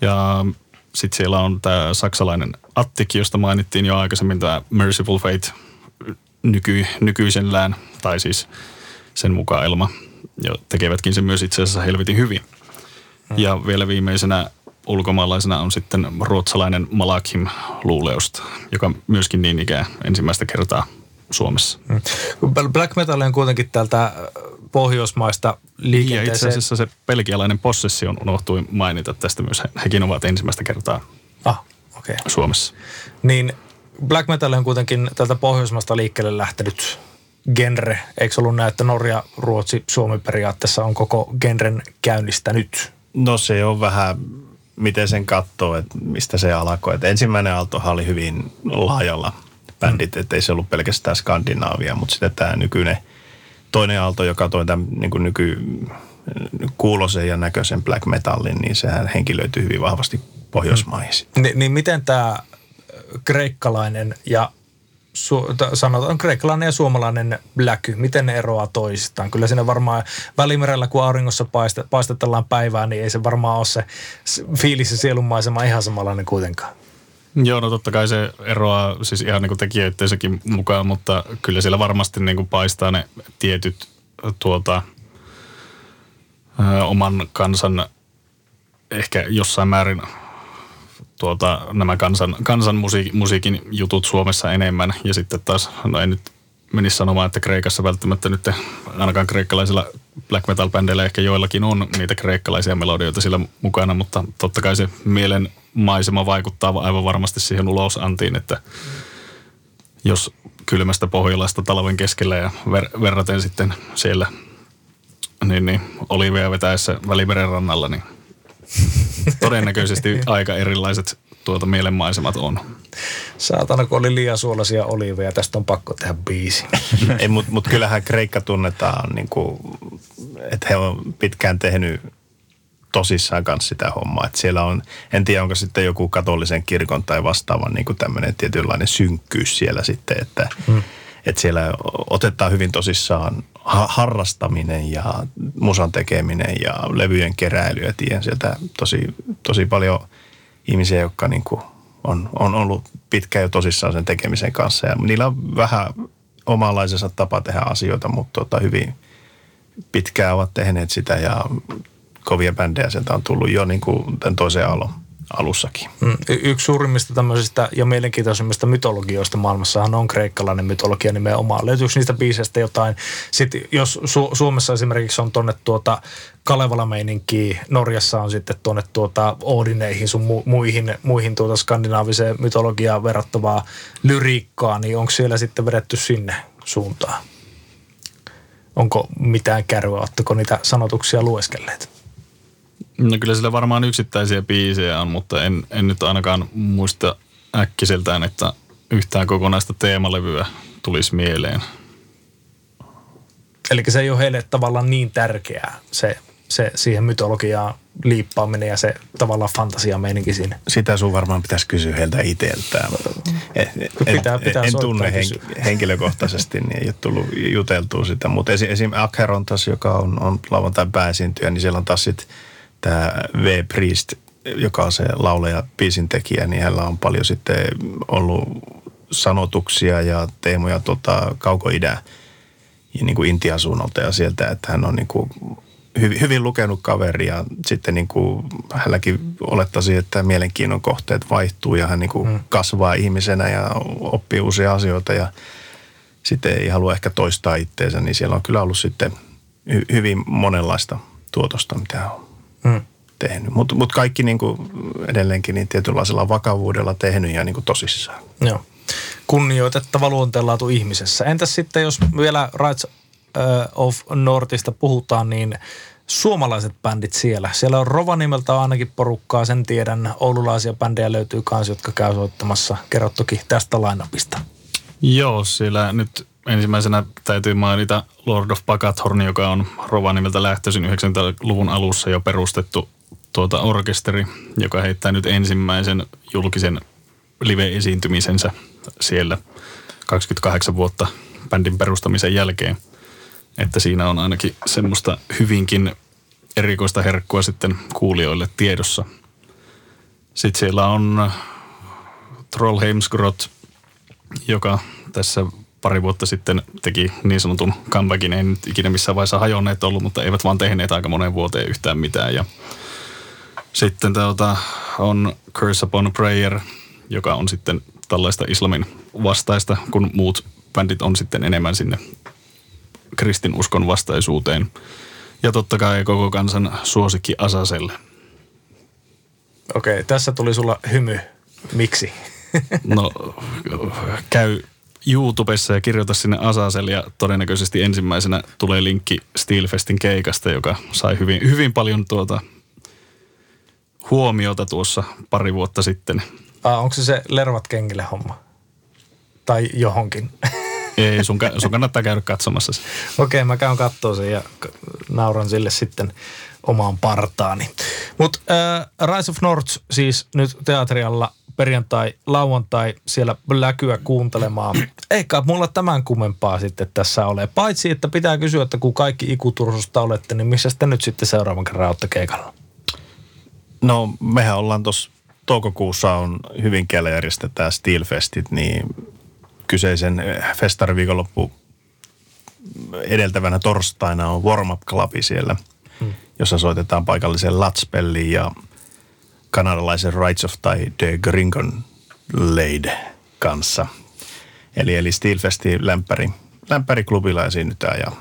Ja sitten siellä on tämä saksalainen Attik, josta mainittiin jo aikaisemmin, tämä Merciful Fate nyky, nykyisellään, tai siis sen mukaan Elma. Ja tekevätkin sen myös itse asiassa helvetin hyvin. Hmm. Ja vielä viimeisenä ulkomaalaisena on sitten ruotsalainen Malakim Luuleusta, joka myöskin niin ikään ensimmäistä kertaa Suomessa. Hmm. Black metal on kuitenkin täältä pohjoismaista liikenteeseen. Ja itse asiassa se pelkialainen possessio unohtui mainita tästä myös. Hekin ovat ensimmäistä kertaa ah, okay. Suomessa. Niin black metal on kuitenkin tältä pohjoismaista liikkeelle lähtenyt genre. Eikö ollut näin, että Norja, Ruotsi, Suomi periaatteessa on koko genren käynnistänyt? No se on vähän, miten sen katsoo, että mistä se alkoi. Että ensimmäinen aalto oli hyvin laajalla bändit, mm. että ei se ollut pelkästään Skandinaavia, mutta sitten tämä nykyinen – toinen aalto, joka toi tämän niin kuin nyky kuulosen ja näköisen black metallin, niin sehän henkilöityy hyvin vahvasti Pohjoismaihin. Hmm. Ni, niin miten tämä kreikkalainen ja su, sanotaan kreikkalainen ja suomalainen bläky, miten ne eroaa toisistaan? Kyllä siinä varmaan välimerellä, kun auringossa paistetellaan päivää, niin ei se varmaan ole se fiilis ja sielunmaisema ihan samanlainen kuitenkaan. Joo, no totta kai se eroaa siis ihan niin kuin mukaan, mutta kyllä siellä varmasti niin kuin paistaa ne tietyt tuota, ö, oman kansan ehkä jossain määrin tuota, nämä kansan, kansan musiikin, musiikin jutut Suomessa enemmän. Ja sitten taas, no en nyt menisi sanomaan, että Kreikassa välttämättä nyt ainakaan kreikkalaisilla black metal bändeillä ehkä joillakin on niitä kreikkalaisia melodioita sillä mukana, mutta totta kai se mielen maisema vaikuttaa aivan varmasti siihen ulosantiin, että jos kylmästä Pohjolasta talven keskellä ja ver- verraten sitten siellä niin, niin, olivia vetäessä Välimeren rannalla, niin todennäköisesti aika erilaiset tuota mielenmaisemat on. Saatana, kun oli liian suolaisia oliveja, tästä on pakko tehdä biisi. Ei, mutta mut kyllähän Kreikka tunnetaan, niin kuin, että he on pitkään tehnyt tosissaan kanssa sitä hommaa. Että siellä on, en tiedä onko sitten joku katolisen kirkon tai vastaavan niin tämmöinen tietynlainen synkkyys siellä sitten, että, hmm. että siellä otetaan hyvin tosissaan harrastaminen ja musan tekeminen ja levyjen keräily. Ja tiedän sieltä tosi, tosi paljon ihmisiä, jotka niin kuin on, on ollut pitkään jo tosissaan sen tekemisen kanssa. Ja niillä on vähän omanlaisensa tapa tehdä asioita, mutta tota hyvin pitkään ovat tehneet sitä ja kovia bändejä sieltä on tullut jo niin kuin tämän toisen alon alussakin. Mm, yksi suurimmista tämmöisistä ja mielenkiintoisimmista mytologioista maailmassahan on kreikkalainen mytologia nimenomaan. Löytyykö niistä biiseistä jotain? Sitten jos Su- Suomessa esimerkiksi on tuonne tuota kalevala Norjassa on sitten tuonne tuota Odineihin sun mu- muihin, muihin tuota skandinaaviseen mytologiaan verrattavaa lyriikkaa, niin onko siellä sitten vedetty sinne suuntaan? Onko mitään kärryä, ottako niitä sanotuksia lueskelleet? No kyllä sillä varmaan yksittäisiä biisejä on, mutta en, en nyt ainakaan muista äkkiseltään, että yhtään kokonaista teemalevyä tulisi mieleen. Eli se ei ole heille tavallaan niin tärkeää se, se siihen mytologiaan liippaaminen ja se tavallaan meininki siinä. Sitä sun varmaan pitäisi kysyä heiltä itseltään. En, pitää, pitää en tunne hen, henkilökohtaisesti, niin ei ole tullut juteltua sitä. Mutta esim. esim. Akherontas, joka on, on lauantain pääesiintyjä, niin siellä on taas sitten tämä V. Priest, joka on se laulaja, biisin tekijä, niin hänellä on paljon sitten ollut sanotuksia ja teemoja tota, kaukoidää ja niin kuin Intian suunnalta ja sieltä, että hän on niin kuin hyvin, hyvin lukenut kaveri ja sitten niin kuin hänelläkin olettaisi, että mielenkiinnon kohteet vaihtuu ja hän niin kuin hmm. kasvaa ihmisenä ja oppii uusia asioita ja sitten ei halua ehkä toistaa itteensä, niin siellä on kyllä ollut sitten hy, hyvin monenlaista tuotosta, mitä on mm. tehnyt. Mutta mut kaikki niin kuin edelleenkin niin tietynlaisella vakavuudella tehnyt ja niin kuin tosissaan. Joo. Kunnioitettava luonteenlaatu ihmisessä. Entäs sitten, jos vielä Rights of Northista puhutaan, niin suomalaiset bändit siellä. Siellä on Rovaniemeltä ainakin porukkaa, sen tiedän. Oululaisia bändejä löytyy myös, jotka käy soittamassa. Kerro toki tästä lainapista. Joo, siellä nyt ensimmäisenä täytyy mainita Lord of Pagathorn, joka on Rovaniemeltä lähtöisin 90-luvun alussa jo perustettu tuota orkesteri, joka heittää nyt ensimmäisen julkisen live-esiintymisensä siellä 28 vuotta bändin perustamisen jälkeen. Että siinä on ainakin semmoista hyvinkin erikoista herkkua sitten kuulijoille tiedossa. Sitten siellä on Trollheimsgrot, joka tässä pari vuotta sitten teki niin sanotun comebackin. Ei nyt ikinä missään vaiheessa hajonneet ollut, mutta eivät vaan tehneet aika moneen vuoteen yhtään mitään. Ja sitten tuota, on Curse Upon Prayer, joka on sitten tällaista islamin vastaista, kun muut bändit on sitten enemmän sinne kristinuskon vastaisuuteen. Ja totta kai koko kansan suosikki Asaselle. Okei, tässä tuli sulla hymy. Miksi? No, käy YouTubessa ja kirjoita sinne Asasel ja todennäköisesti ensimmäisenä tulee linkki Steelfestin keikasta, joka sai hyvin, hyvin paljon tuota huomiota tuossa pari vuotta sitten. Ah, onko se se lervat kengille homma? Tai johonkin? Ei, sun, sun kannattaa käydä katsomassa se. Okei, okay, mä käyn katsoa sen ja nauran sille sitten omaan partaani. Mutta äh, Rise of North siis nyt teatrialla perjantai, lauantai siellä läkyä kuuntelemaan. Eikä mulla tämän kummempaa sitten tässä ole. Paitsi, että pitää kysyä, että kun kaikki ikutursusta olette, niin missä te nyt sitten seuraavan kerran olette keikalla? No, mehän ollaan tuossa toukokuussa on Hyvinkäällä järjestetään Steelfestit, niin kyseisen eh, festariviikonloppu edeltävänä torstaina on Warm Up siellä, hmm. jossa soitetaan paikalliseen Latspelliin ja kanadalaisen Rights of tai The Gringon Lade kanssa. Eli, eli Steelfestin lämpäri, lämpäriklubilla esiinnytään ja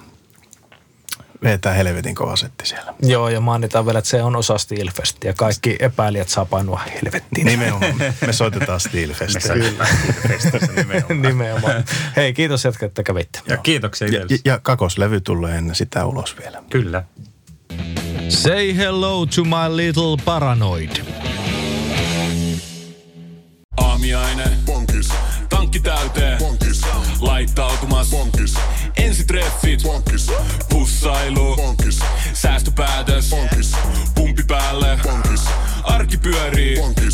vetää helvetin kova setti siellä. Joo, ja mainitaan vielä, että se on osa Steelfestia. Kaikki epäilijät saa painua helvettiin. Nimenomaan. Me soitetaan Steelfestia. Kyllä. nimenomaan. Nimenomaan. Hei, kiitos jätkä, että kävitte. Ja kiitoksia Ja, itsellesi. ja kakoslevy tulee ennen sitä ulos vielä. Kyllä. Say hello to my little paranoid. Aamiaine. Bonkis, Tankki täyteen. bonkis, Laittautumas. bonkis, Ensitreffit. bonkis, Pussailu. bonkis, Säästöpäätös. bonkis, Pumpi päälle. bonkis, Arki pyörii. Bonkis.